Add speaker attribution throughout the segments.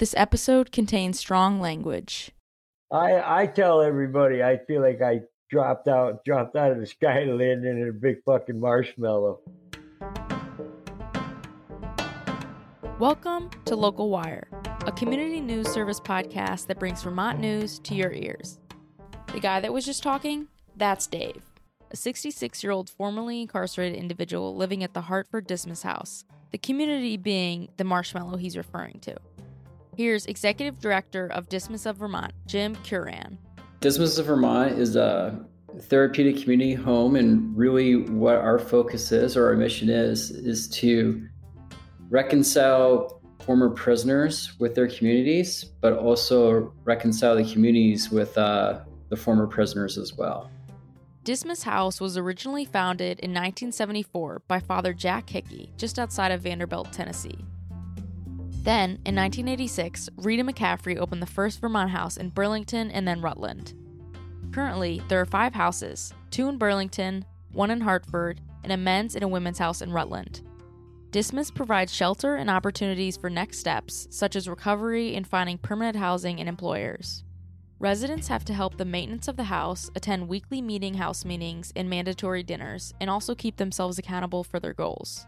Speaker 1: This episode contains strong language.
Speaker 2: I I tell everybody I feel like I dropped out dropped out of the sky to land in a big fucking marshmallow.
Speaker 1: Welcome to Local Wire, a community news service podcast that brings Vermont news to your ears. The guy that was just talking, that's Dave, a 66 year old formerly incarcerated individual living at the Hartford Dismas House, the community being the marshmallow he's referring to. Here's Executive Director of Dismas of Vermont, Jim Curran.
Speaker 3: Dismas of Vermont is a therapeutic community home, and really what our focus is, or our mission is, is to reconcile former prisoners with their communities, but also reconcile the communities with uh, the former prisoners as well.
Speaker 1: Dismas House was originally founded in 1974 by Father Jack Hickey, just outside of Vanderbilt, Tennessee. Then, in 1986, Rita McCaffrey opened the first Vermont house in Burlington and then Rutland. Currently, there are five houses two in Burlington, one in Hartford, and a men's and a women's house in Rutland. Dismas provides shelter and opportunities for next steps, such as recovery and finding permanent housing and employers. Residents have to help the maintenance of the house, attend weekly meeting house meetings and mandatory dinners, and also keep themselves accountable for their goals.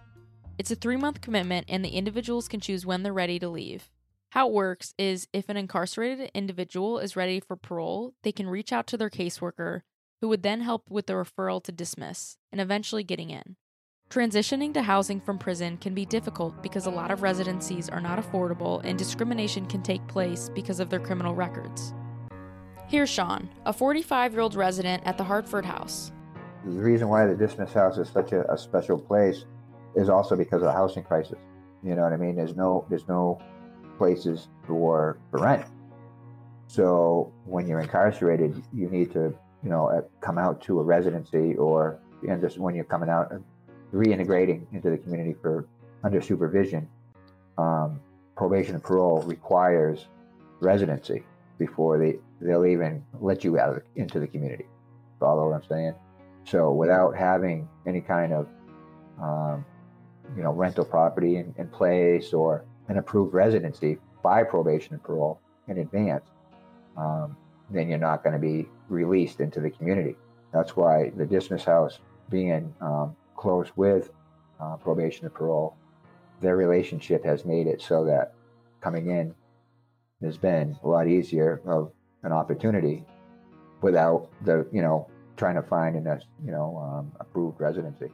Speaker 1: It's a three month commitment, and the individuals can choose when they're ready to leave. How it works is if an incarcerated individual is ready for parole, they can reach out to their caseworker, who would then help with the referral to Dismas and eventually getting in. Transitioning to housing from prison can be difficult because a lot of residencies are not affordable and discrimination can take place because of their criminal records. Here's Sean, a 45 year old resident at the Hartford House.
Speaker 4: The reason why the Dismas House is such a, a special place is also because of the housing crisis. You know what I mean? There's no there's no places for for rent. So when you're incarcerated, you need to you know uh, come out to a residency or and just when you're coming out, uh, reintegrating into the community for under supervision. Um, probation and parole requires residency before they they'll even let you out into the community. Follow what I'm saying? So without having any kind of um, you know, rental property in, in place or an approved residency by probation and parole in advance, um, then you're not going to be released into the community. That's why the Dismas House being um, close with uh, probation and parole, their relationship has made it so that coming in has been a lot easier of an opportunity without the, you know, trying to find a, you know, um, approved residency.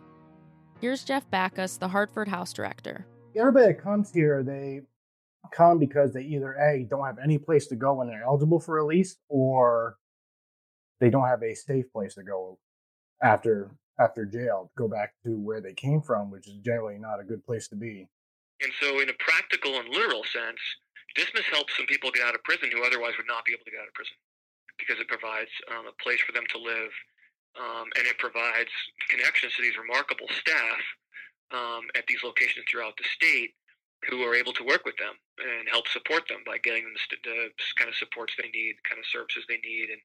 Speaker 1: Here's Jeff Backus, the Hartford House Director.
Speaker 5: Everybody that comes here, they come because they either A, don't have any place to go when they're eligible for release, or they don't have a safe place to go after after jail, go back to where they came from, which is generally not a good place to be.
Speaker 6: And so, in a practical and literal sense, Dismas helps some people get out of prison who otherwise would not be able to get out of prison because it provides um, a place for them to live um, and it provides connections to these remarkable staff um, at these locations throughout the state who are able to work with them and help support them by getting them the, the kind of supports they need, the kind of services they need, and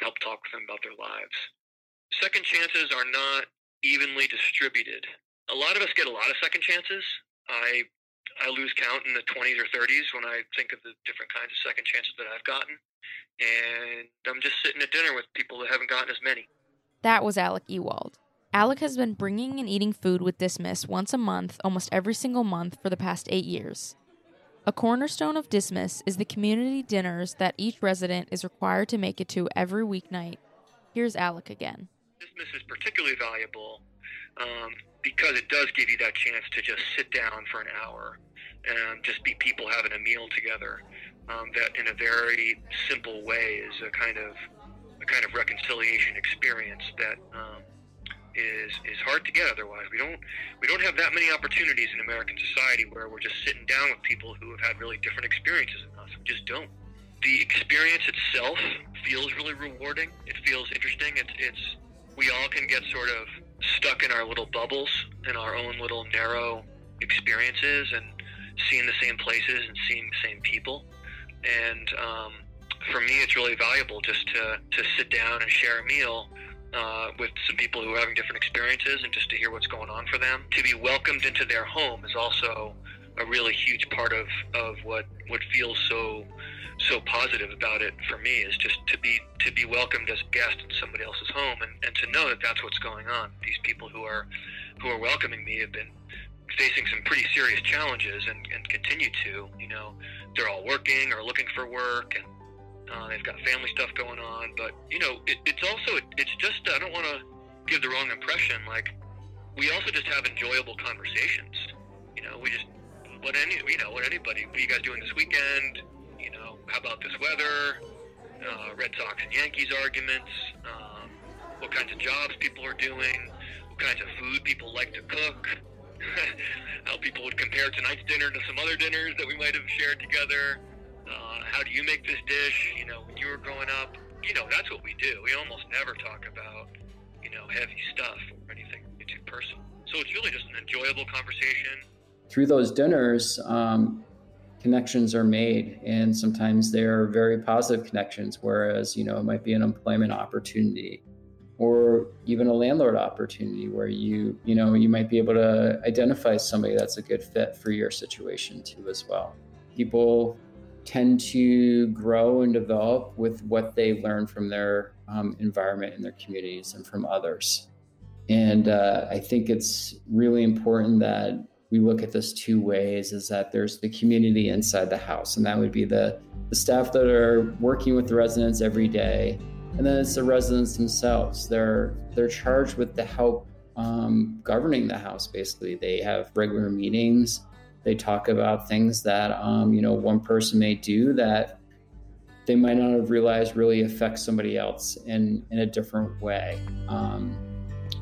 Speaker 6: help talk with them about their lives. Second chances are not evenly distributed. A lot of us get a lot of second chances. I I lose count in the 20s or 30s when I think of the different kinds of second chances that I've gotten, and I'm just sitting at dinner with people that haven't gotten as many.
Speaker 1: That was Alec Ewald. Alec has been bringing and eating food with Dismas once a month, almost every single month for the past eight years. A cornerstone of Dismas is the community dinners that each resident is required to make it to every weeknight. Here's Alec again.
Speaker 6: Dismas is particularly valuable um, because it does give you that chance to just sit down for an hour and just be people having a meal together. Um, that, in a very simple way, is a kind of kind of reconciliation experience that um, is is hard to get otherwise. We don't we don't have that many opportunities in American society where we're just sitting down with people who have had really different experiences than us. We just don't. The experience itself feels really rewarding. It feels interesting. It's it's we all can get sort of stuck in our little bubbles in our own little narrow experiences and seeing the same places and seeing the same people and um, for me, it's really valuable just to, to sit down and share a meal uh, with some people who are having different experiences and just to hear what's going on for them. To be welcomed into their home is also a really huge part of, of what what feels so so positive about it for me is just to be to be welcomed as a guest in somebody else's home and, and to know that that's what's going on. These people who are who are welcoming me have been facing some pretty serious challenges and, and continue to. You know, they're all working or looking for work and uh, they've got family stuff going on. But you know, it, it's also it's just I don't want to give the wrong impression. Like we also just have enjoyable conversations. You know, we just what any you know what anybody what are you guys doing this weekend? You know, how about this weather? Uh, Red Sox and Yankees arguments. Um, what kinds of jobs people are doing? What kinds of food people like to cook? how people would compare tonight's dinner to some other dinners that we might have shared together. Uh, how do you make this dish? You know, when you were growing up, you know, that's what we do. We almost never talk about, you know, heavy stuff or anything too personal. So it's really just an enjoyable conversation.
Speaker 3: Through those dinners, um, connections are made, and sometimes they're very positive connections. Whereas, you know, it might be an employment opportunity or even a landlord opportunity where you you know you might be able to identify somebody that's a good fit for your situation too as well people tend to grow and develop with what they learn from their um, environment and their communities and from others and uh, i think it's really important that we look at this two ways is that there's the community inside the house and that would be the the staff that are working with the residents every day and then it's the residents themselves. They're they're charged with the help um, governing the house. Basically, they have regular meetings. They talk about things that um, you know one person may do that they might not have realized really affects somebody else in in a different way. Um,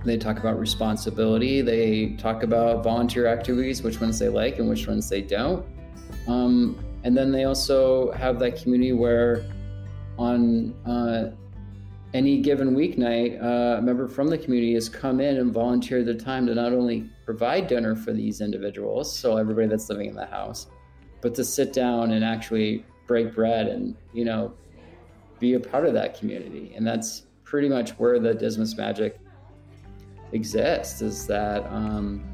Speaker 3: they talk about responsibility. They talk about volunteer activities, which ones they like and which ones they don't. Um, and then they also have that community where on uh, any given weeknight, uh, a member from the community has come in and volunteered their time to not only provide dinner for these individuals, so everybody that's living in the house, but to sit down and actually break bread and you know be a part of that community. And that's pretty much where the Dismas magic exists. Is that um,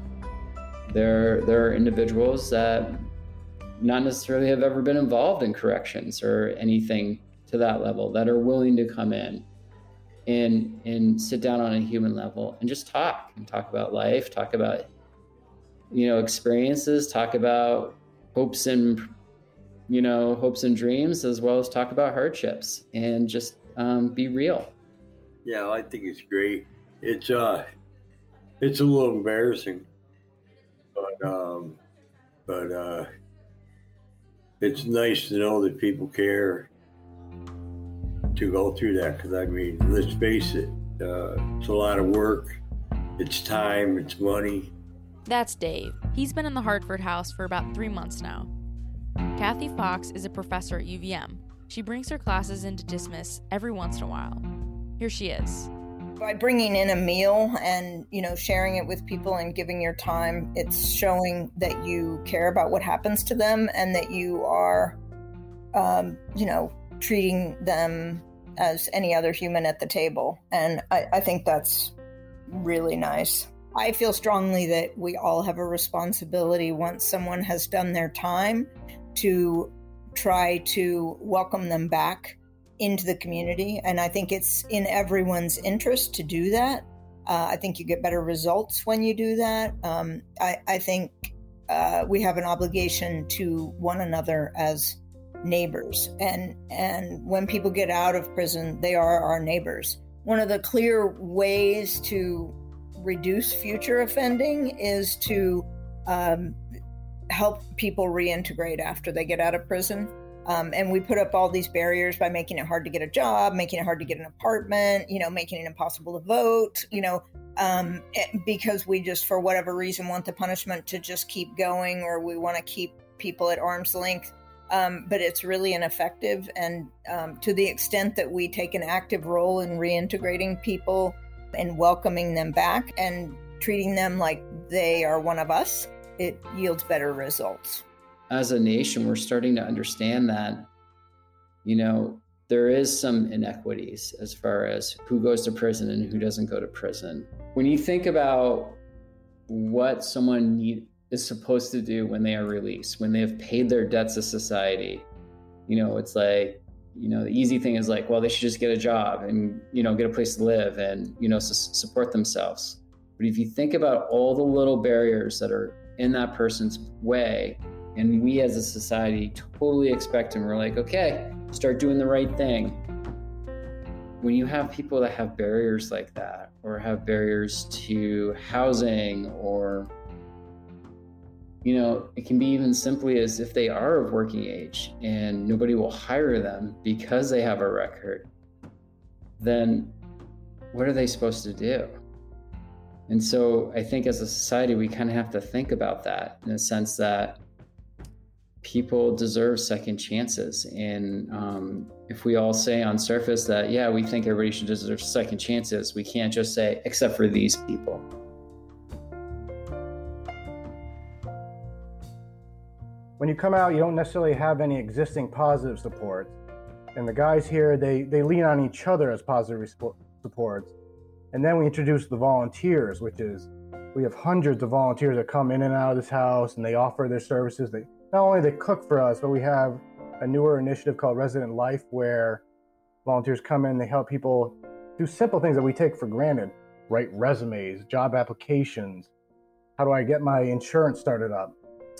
Speaker 3: there there are individuals that not necessarily have ever been involved in corrections or anything to that level that are willing to come in and and sit down on a human level and just talk and talk about life talk about you know experiences talk about hopes and you know hopes and dreams as well as talk about hardships and just um, be real.
Speaker 7: Yeah i think it's great. It's uh it's a little embarrassing but um but uh it's nice to know that people care to go through that because I mean, let's face it, uh, it's a lot of work, it's time, it's money.
Speaker 1: That's Dave. He's been in the Hartford house for about three months now. Kathy Fox is a professor at UVM. She brings her classes into Dismas every once in a while. Here she is.
Speaker 8: By bringing in a meal and you know sharing it with people and giving your time, it's showing that you care about what happens to them and that you are, um, you know, treating them as any other human at the table. And I, I think that's really nice. I feel strongly that we all have a responsibility once someone has done their time to try to welcome them back into the community. And I think it's in everyone's interest to do that. Uh, I think you get better results when you do that. Um, I, I, think uh, we have an obligation to one another as neighbors. And, and when people get out of prison, they are our neighbors. One of the clear ways to reduce future offending is to um, help people reintegrate after they get out of prison. Um, and we put up all these barriers by making it hard to get a job, making it hard to get an apartment, you know, making it impossible to vote, you know, um, eh, because we just, for whatever reason, want the punishment to just keep going or we want to keep people at arm's length um, but it's really ineffective. And um, to the extent that we take an active role in reintegrating people and welcoming them back and treating them like they are one of us, it yields better results.
Speaker 3: As a nation, we're starting to understand that, you know, there is some inequities as far as who goes to prison and who doesn't go to prison. When you think about what someone need, is supposed to do when they are released, when they have paid their debts to society. You know, it's like, you know, the easy thing is like, well, they should just get a job and, you know, get a place to live and, you know, support themselves. But if you think about all the little barriers that are in that person's way, and we as a society totally expect them, we're like, okay, start doing the right thing. When you have people that have barriers like that, or have barriers to housing, or you know, it can be even simply as if they are of working age and nobody will hire them because they have a record, then what are they supposed to do? And so I think as a society, we kind of have to think about that in the sense that people deserve second chances. And um, if we all say on surface that, yeah, we think everybody should deserve second chances, we can't just say, except for these people.
Speaker 5: When you come out, you don't necessarily have any existing positive supports. And the guys here, they, they lean on each other as positive supports. And then we introduce the volunteers, which is we have hundreds of volunteers that come in and out of this house and they offer their services. They not only they cook for us, but we have a newer initiative called Resident Life where volunteers come in, they help people do simple things that we take for granted, write resumes, job applications. How do I get my insurance started up?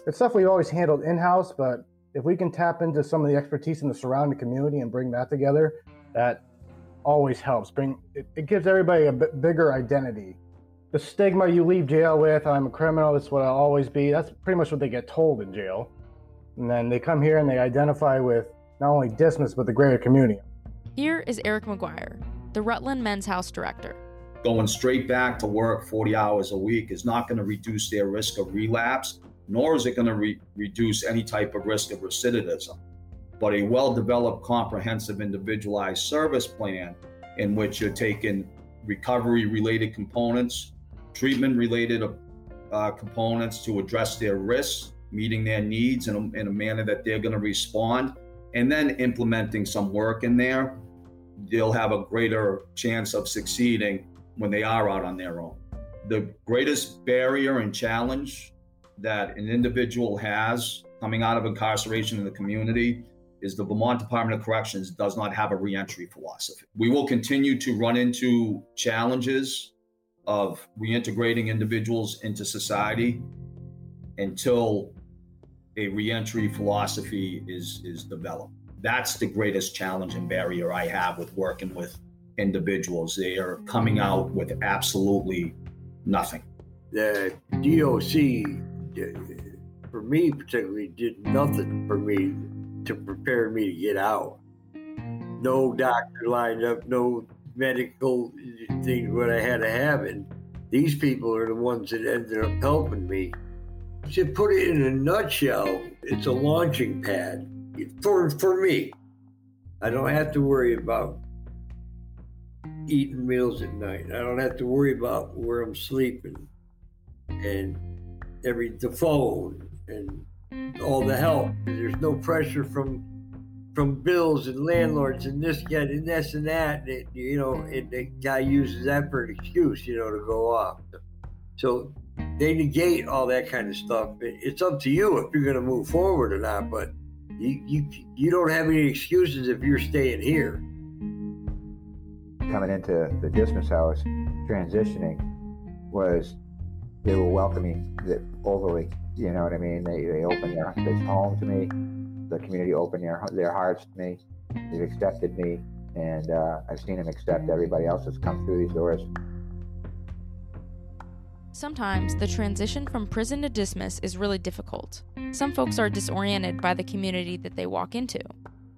Speaker 5: It's stuff we've always handled in house, but if we can tap into some of the expertise in the surrounding community and bring that together, that always helps. Bring it, it gives everybody a bigger identity. The stigma you leave jail with, I'm a criminal, that's what I'll always be. That's pretty much what they get told in jail. And then they come here and they identify with not only Dismas, but the greater community.
Speaker 1: Here is Eric McGuire, the Rutland Men's House director.
Speaker 9: Going straight back to work 40 hours a week is not going to reduce their risk of relapse nor is it going to re- reduce any type of risk of recidivism. But a well developed, comprehensive, individualized service plan in which you're taking recovery related components, treatment related uh, components to address their risks, meeting their needs in a, in a manner that they're going to respond, and then implementing some work in there, they'll have a greater chance of succeeding when they are out on their own. The greatest barrier and challenge that an individual has coming out of incarceration in the community is the Vermont Department of Corrections does not have a reentry philosophy. We will continue to run into challenges of reintegrating individuals into society until a reentry philosophy is is developed. That's the greatest challenge and barrier I have with working with individuals. They are coming out with absolutely nothing.
Speaker 7: The DOC for me particularly, did nothing for me to prepare me to get out. No doctor lined up, no medical things what I had to have, and these people are the ones that ended up helping me. To put it in a nutshell, it's a launching pad for for me. I don't have to worry about eating meals at night. I don't have to worry about where I'm sleeping, and every the phone and all the help. There's no pressure from from bills and landlords and this guy and this and that. It, you know, it, the guy uses that for an excuse, you know, to go off. So they negate all that kind of stuff. It's up to you if you're going to move forward or not. But you you you don't have any excuses if you're staying here.
Speaker 4: Coming into the Dismas house, transitioning was they were welcoming that overly. You know what I mean? They they opened their, their home to me. The community opened their their hearts to me. They've accepted me, and uh, I've seen them accept everybody else that's come through these doors.
Speaker 1: Sometimes the transition from prison to Dismas is really difficult. Some folks are disoriented by the community that they walk into.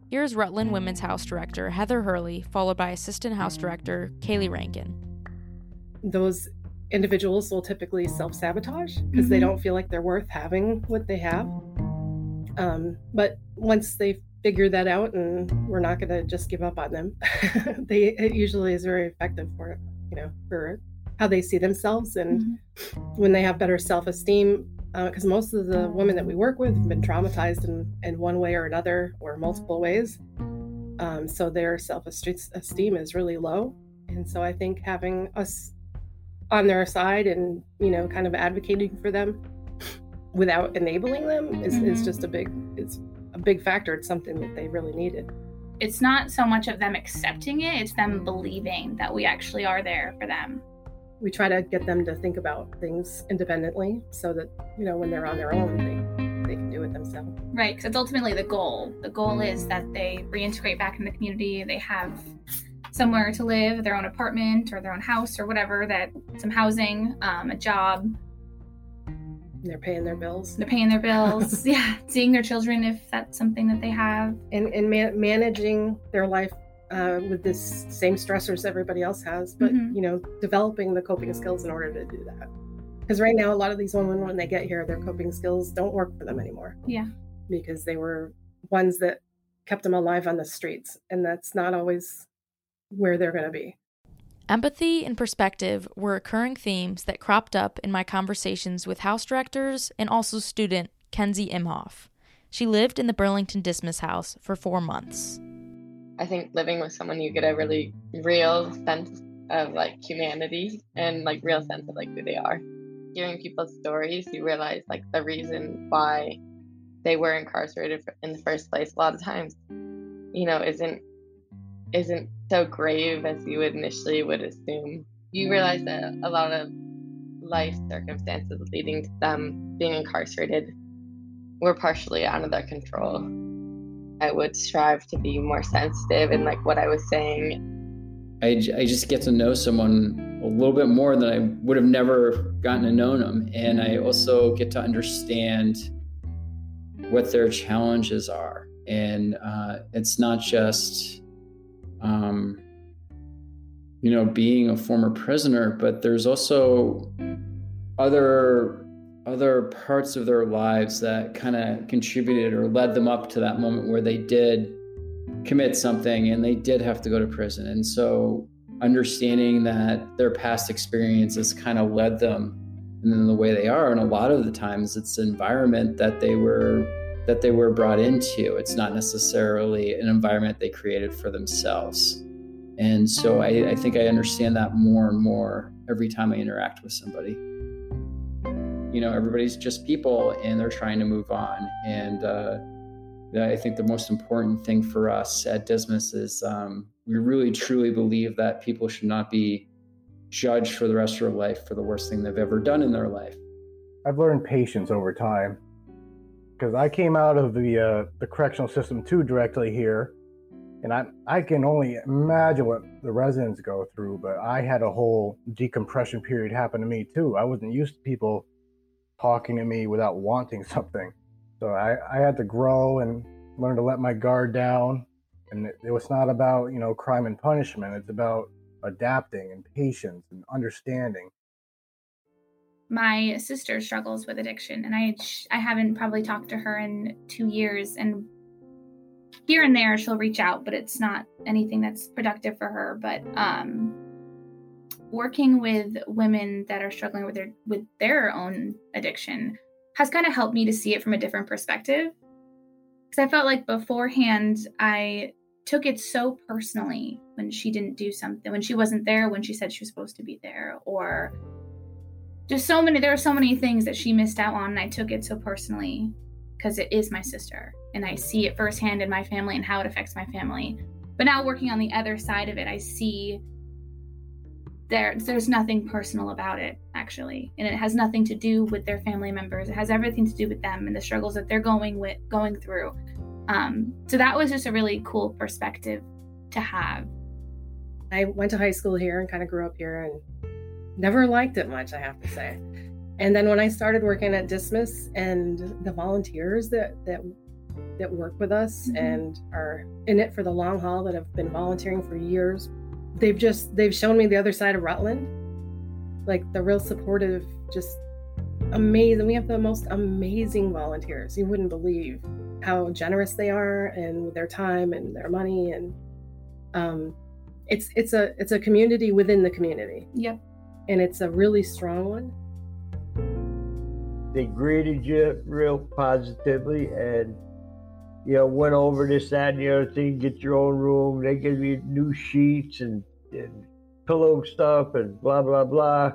Speaker 1: Here's Rutland Women's House Director Heather Hurley, followed by Assistant House Director Kaylee Rankin.
Speaker 10: Those individuals will typically self sabotage because mm-hmm. they don't feel like they're worth having what they have. Um, but once they figure that out, and we're not going to just give up on them, they it usually is very effective for you know for how they see themselves and mm-hmm. when they have better self esteem. Because uh, most of the women that we work with have been traumatized in, in one way or another or multiple ways. Um, so their self esteem is really low. And so I think having us on their side and you know kind of advocating for them without enabling them is,
Speaker 11: Mhm.
Speaker 10: is just a big it's a big factor. It's something that they really needed.
Speaker 11: It's not so much of them accepting it, it's them believing that we actually are there for them.
Speaker 10: We try to get them to think about things independently so that, you know, when they're on their own, they, they can do it themselves.
Speaker 11: Right, because it's ultimately the goal. The goal is that they reintegrate back in the community. They have somewhere to live, their own apartment or their own house or whatever, that some housing, um, a job.
Speaker 10: They're paying their bills.
Speaker 11: They're paying their bills. yeah, seeing their children if that's something that they have.
Speaker 10: and and man- managing their life uh, with this same stressors everybody else has, but
Speaker 11: Mhm.
Speaker 10: you know, developing the coping skills in order to do that. Because right now, a lot of these women, when they get here, their coping skills don't work for them anymore
Speaker 11: Yeah.
Speaker 10: because they were ones that kept them alive on the streets, and that's not always where they're going to be.
Speaker 1: Empathy and perspective were recurring themes that cropped up in my conversations with house directors and also student Kenzie Imhoff. She lived in the Burlington Dismas House for four months.
Speaker 12: I think living with someone, you get a really real sense of like humanity and like real sense of like who they are. Hearing people's stories, you realize like the reason why they were incarcerated in the first place. A lot of times, you know, isn't isn't so grave as you initially would assume. You realize that a lot of life circumstances leading to them being incarcerated were partially out of their control. I would strive to be more sensitive in like what I was saying.
Speaker 3: I, I just get to know someone a little bit more than I would have never gotten to know them. And I also get to understand what their challenges are. And uh, it's not just, um, you know, being a former prisoner, but there's also other other parts of their lives that kind of contributed or led them up to that moment where they did commit something and they did have to go to prison. And so understanding that their past experiences kind of led them in the way they are. And a lot of the times it's environment that they were that they were brought into. It's not necessarily an environment they created for themselves. And so I, I think I understand that more and more every time I interact with somebody you know everybody's just people and they're trying to move on and uh, i think the most important thing for us at dismas is um, we really truly believe that people should not be judged for the rest of their life for the worst thing they've ever done in their life
Speaker 5: I've learned patience over time because I came out of the uh, the correctional system too directly here, and I I can only imagine what the residents go through. But I had a whole decompression period happen to me too. I wasn't used to people talking to me without wanting something, so I I had to grow and learn to let my guard down. And it, it was not about you know crime and punishment. It's about adapting and patience and understanding.
Speaker 11: My sister struggles with addiction and i i haven't probably talked to her in two years and here and there she'll reach out but it's not anything that's productive for her. But um working with women that are struggling with their with their own addiction has kind of helped me to see it from a different perspective. Because i felt like beforehand i took it so personally when she didn't do something when she wasn't there when she said she was supposed to be there or just so many there are so many things that she missed out on and i took it so personally because it is my sister and i see it firsthand in my family and how it affects my family. But now working on the other side of it i see there there's nothing personal about it actually. And it has nothing to do with their family members. It has everything to do with them and the struggles that they're going with going through. Um, so that was just a really cool perspective to have.
Speaker 10: I went to high school here and kind of grew up here and never liked it much, I have to say. And then when I started working at Dismas and the volunteers that that that work with us
Speaker 11: Mhm.
Speaker 10: and are in it for the long haul that have been volunteering for years, they've just they've shown me the other side of Rutland. Like the real supportive, just amazing. We have the most amazing volunteers. You wouldn't believe how generous they are and with their time and their money and um it's it's a it's a community within the community
Speaker 11: yep
Speaker 10: and it's a really strong one
Speaker 2: They greeted you real positively and you know, went over this, that, and the other thing, get your own room. They give you new sheets and, and pillow stuff and blah, blah, blah.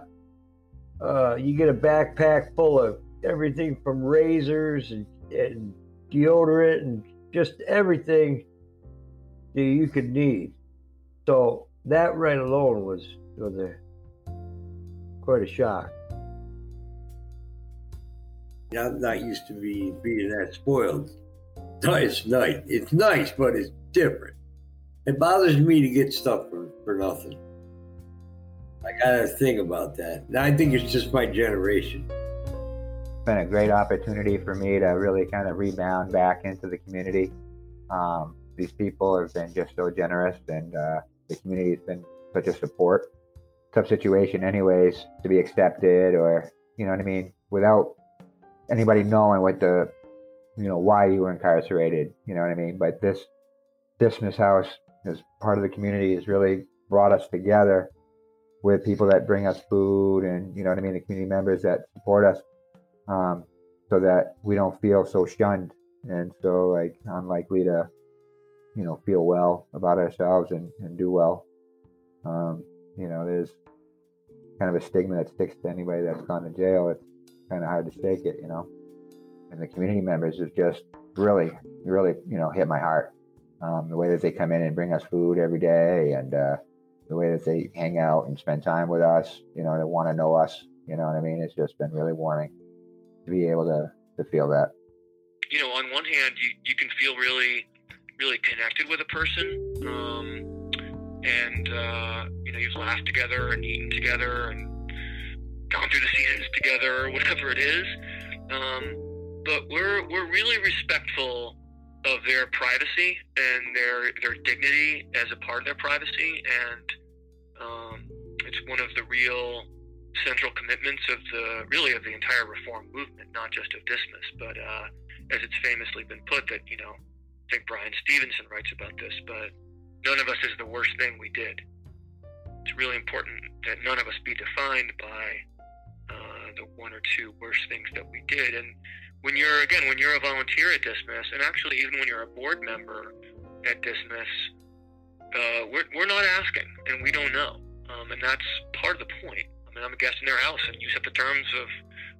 Speaker 2: Uh, you get a backpack full of everything from razors and, and deodorant and just everything that you could need. So that right alone was was a quite a shock.
Speaker 7: Yeah, I'm not used to be being that spoiled. No, it's nice. It's nice, but it's different. It bothers me to get stuff for, for nothing. I gotta think about that. And I think it's just my generation.
Speaker 4: It's been a great opportunity for me to really kind of rebound back into the community. Um, these people have been just so generous, and uh, the community has been such a support. Tough situation, anyways, to be accepted, or you know what I mean, without anybody knowing what the, you know, why you were incarcerated. You know what I mean. But this Dismas House, as part of the community, has really brought us together with people that bring us food, and you know what I mean, the community members that support us, um, so that we don't feel so shunned and so like unlikely to you know feel well about ourselves and, and do well um, you know there's kind of a stigma that sticks to anybody that's gone to jail. It's kind of hard to shake it you know? And the community members have just really really you know hit my heart. Um, the way that they come in and bring us food every day and uh, the way that they hang out and spend time with us you know they want to know us you know what i mean? It's just been really warming to be able to to feel that.
Speaker 6: You know on one hand you, you can feel really really connected with a person. Um, and, uh, you know, you've laughed together and eaten together and gone through the seasons together or whatever it is. Um, but we're, we're really respectful of their privacy and their, their dignity as a part of their privacy. And um, it's one of the real central commitments of the really of the entire reform movement, not just of Dismas, but uh, as it's famously been put, that you know I think Bryan Stevenson writes about this, but none of us is the worst thing we did. It's really important that none of us be defined by uh, the one or two worst things that we did. And when you're, again, when you're a volunteer at Dismas, and actually even when you're a board member at Dismas, uh, we're, we're not asking and we don't know. Um, and that's part of the point. I mean, I'm a guest in their house and you set the terms of,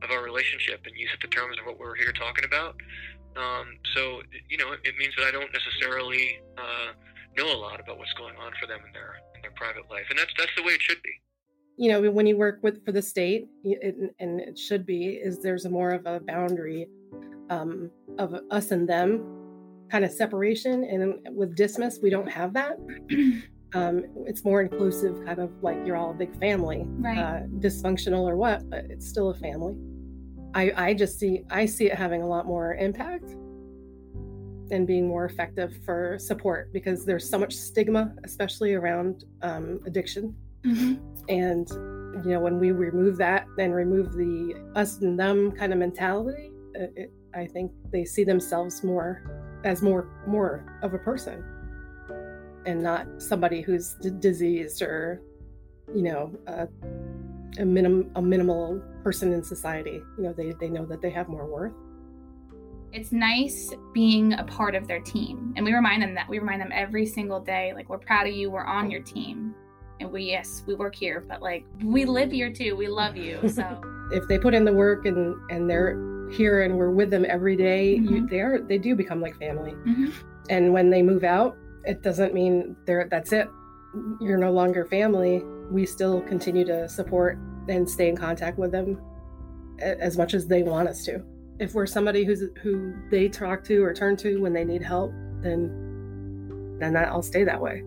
Speaker 6: of our relationship and you set the terms of what we're here talking about. Um, so, you know, it, means that I don't necessarily uh, know a lot about what's going on for them in their private life, and that's that's the way it should be.
Speaker 10: You know, when you work with for the state, it, and it should be, is there's a more of a boundary um, of us and them kind of separation, and with Dismas, we don't have that. Um, it's more inclusive, kind of like you're all a big family,
Speaker 11: right. uh,
Speaker 10: dysfunctional or what, but it's still a family. I, I just see I see it having a lot more impact and being more effective for support because there's so much stigma, especially around um, addiction.
Speaker 11: Mm-hmm.
Speaker 10: And you know, when we remove that and remove the us and them kind of mentality, it, it, I think they see themselves more as more more of a person and not somebody who's d- diseased or you know a, a minim a minimal person in society. You know, they, they know that they have more worth.
Speaker 11: It's nice being a part of their team. And we remind them that. We remind them every single day, like, we're proud of you, we're on your team. And we, yes, we work here, but like, we live here too. We love you. So
Speaker 10: if they put in the work and, and they're here and we're with them every day,
Speaker 11: Mm-hmm.
Speaker 10: you, they are, they do become like family.
Speaker 11: Mhm.
Speaker 10: And when they move out, it doesn't mean they're, that's it. You're no longer family. We still continue to support and stay in contact with them as much as they want us to. If we're somebody who's who they talk to or turn to when they need help, then then I'll stay that way.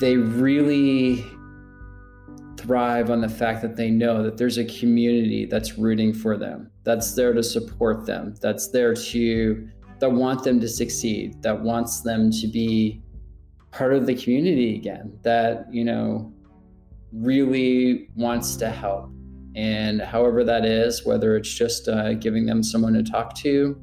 Speaker 3: they really thrive on the fact that they know that there's a community that's rooting for them that's there to support them that's there to that want them to succeed that wants them to be part of the community again that you know really wants to help and however that is whether it's just uh, giving them someone to talk to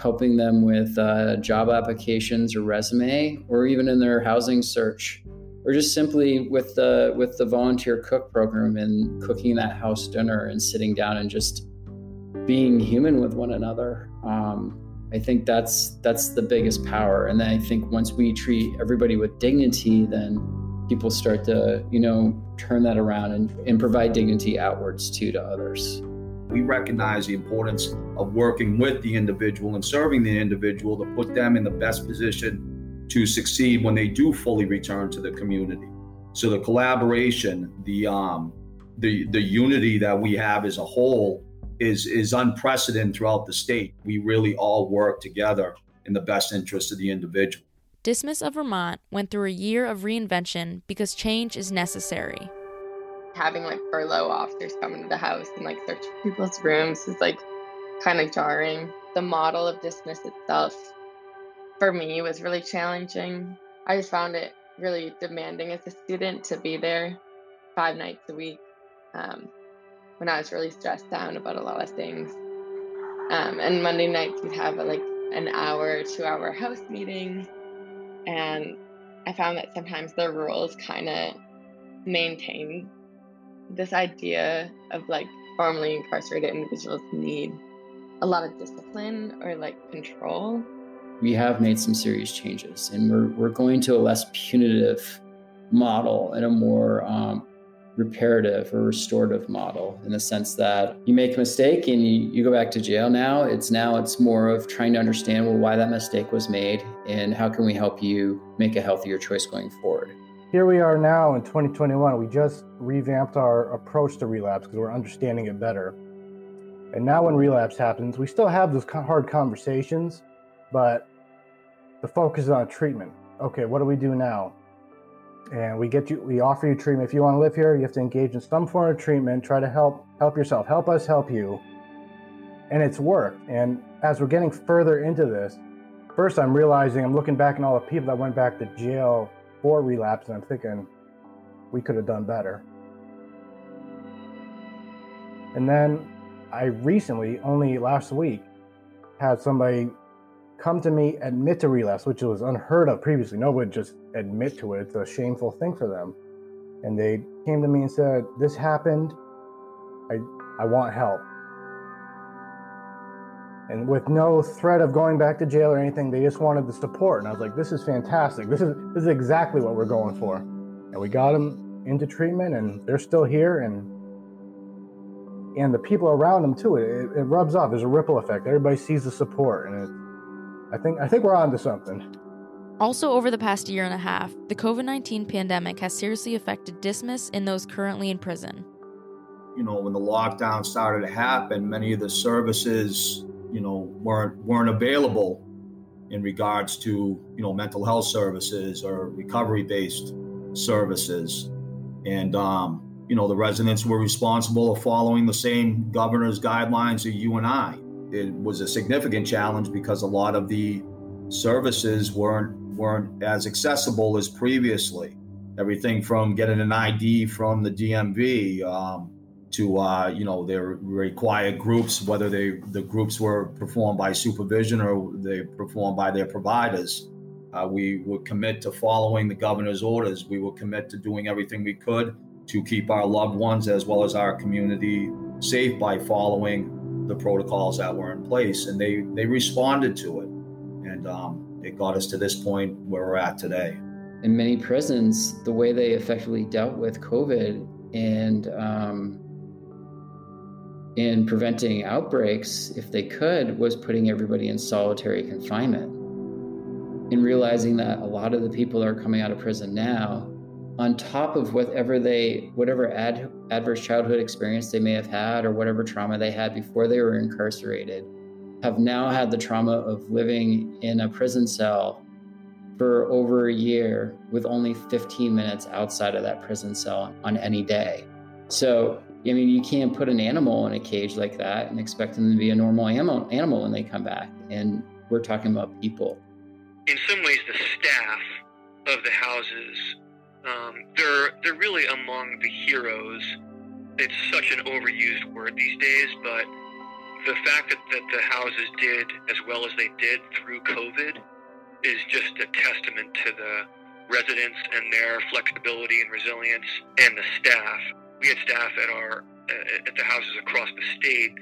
Speaker 3: helping them with uh, job applications or resume or even in their housing search or just simply with the with the volunteer cook program and cooking that house dinner and sitting down and just being human with one another um, i think that's that's the biggest power. And then i think once we treat everybody with dignity then people start to you know turn that around and, and provide dignity outwards too to others
Speaker 9: We recognize the importance of working with the individual and serving the individual to put them in the best position to succeed when they do fully return to the community. So the collaboration, the um, the the unity that we have as a whole is is unprecedented throughout the state. We really all work together in the best interest of the individual.
Speaker 1: Dismas of Vermont went through a year of reinvention because change is necessary.
Speaker 12: Having like furlough officers come into the house and like search people's rooms is like kind of jarring. The model of Dismas itself for me was really challenging. I just found it really demanding as a student to be there five nights a week um, when I was really stressed out about a lot of things. Um, and Monday nights we'd have a, like an hour, two hour house meeting and I found that sometimes the rules kind of maintain this idea of like formerly incarcerated individuals need a lot of discipline or like control.
Speaker 3: We have made some serious changes, and we're, we're going to a less punitive model and a more um, reparative or restorative model in the sense that you make a mistake and you, you go back to jail now. It's now it's more of trying to understand well why that mistake was made and how can we help you make a healthier choice going forward?
Speaker 5: Here we are now in 2021 we just revamped our approach to relapse because we're understanding it better. And now when relapse happens we still have those hard conversations but the focus is on treatment. Okay what do we do now and we get you we offer you treatment. If you want to live here you have to engage in some form of treatment try to help help yourself help us help you. And it's worked. And as we're getting further into this first i'm realizing i'm looking back at all the people that went back to jail for relapse and i'm thinking we could have done better. And then i recently only last week had somebody come to me, admit to relapse, which was unheard of previously. Nobody just admit to it. It's a shameful thing for them. And they came to me and said, This happened. I, I want help. And with no threat of going back to jail or anything, they just wanted the support. And I was like, This is fantastic. This is, this is exactly what we're going for. And we got them into treatment, and they're still here. And and the people around them too. It, it rubs off. There's a ripple effect. Everybody sees the support, and it, I think I think we're on to something.
Speaker 1: Also, over the past year and a half, the COVID 19 pandemic has seriously affected Dismas and those currently in prison.
Speaker 9: You know, when the lockdown started to happen, many of the services, you know, weren't weren't available in regards to, you know, mental health services or recovery based services. And, um, you know, the residents were responsible of following the same governor's guidelines as you and I it was a significant challenge because a lot of the services weren't weren't as accessible as previously. Everything from getting an ID from the DMV um, to uh, you know their required groups, whether they the groups were performed by supervision or they performed by their providers. Uh, we would commit to following the governor's orders. We would commit to doing everything we could to keep our loved ones as well as our community safe by following the protocols that were in place, and they they responded to it, and um, it got us to this point where we're at today.
Speaker 3: In many prisons, the way they effectively dealt with COVID and um, in preventing outbreaks, if they could, was putting everybody in solitary confinement. And realizing that a lot of the people that are coming out of prison now on top of whatever they whatever ad, adverse childhood experience they may have had or whatever trauma they had before they were incarcerated have now had the trauma of living in a prison cell for over a year with only 15 minutes outside of that prison cell on any day. So i mean you can't put an animal in a cage like that and expect them to be a normal animal, when they come back. And we're talking about people.
Speaker 6: In some ways the staff of the houses um, they're they're really among the heroes. It's such an overused word these days, but the fact that, that the houses did as well as they did through COVID is just a testament to the residents and their flexibility and resilience, and the staff. We had staff at our at the houses across the state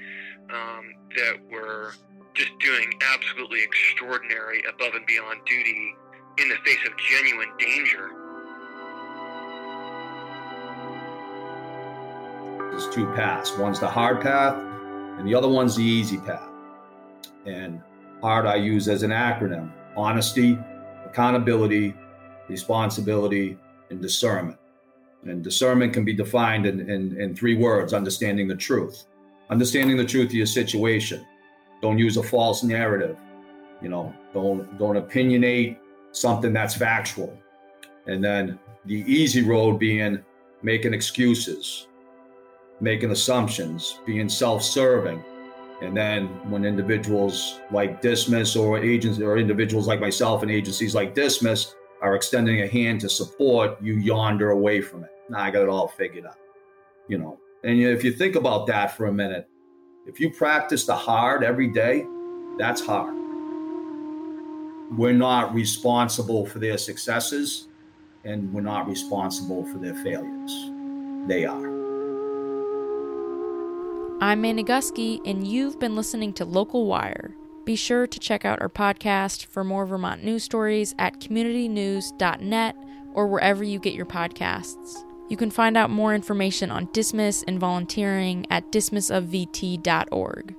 Speaker 6: um, that were just doing absolutely extraordinary, above and beyond duty in the face of genuine danger
Speaker 9: There's two paths. One's the hard path, and the other one's the easy path. And HARD I use as an acronym honesty, accountability, responsibility, and discernment. And discernment can be defined in, in, in three words understanding the truth. Understanding the truth of your situation. Don't use a false narrative. You know, don't don't opinionate something that's factual. And then the easy road being making excuses, making assumptions, being self-serving. And then when individuals like Dismas or agents or individuals like myself and agencies like Dismas are extending a hand to support, you yonder away from it. Now I got it all figured out. You know, and if you think about that for a minute, if you practice the hard every day, that's hard. We're not responsible for their successes and we're not responsible for their failures. They are.
Speaker 1: I'm May Nagusky, and you've been listening to Local Wire. Be sure to check out our podcast for more Vermont news stories at communitynews.net or wherever you get your podcasts. You can find out more information on Dismas and volunteering at dismasofvt.org.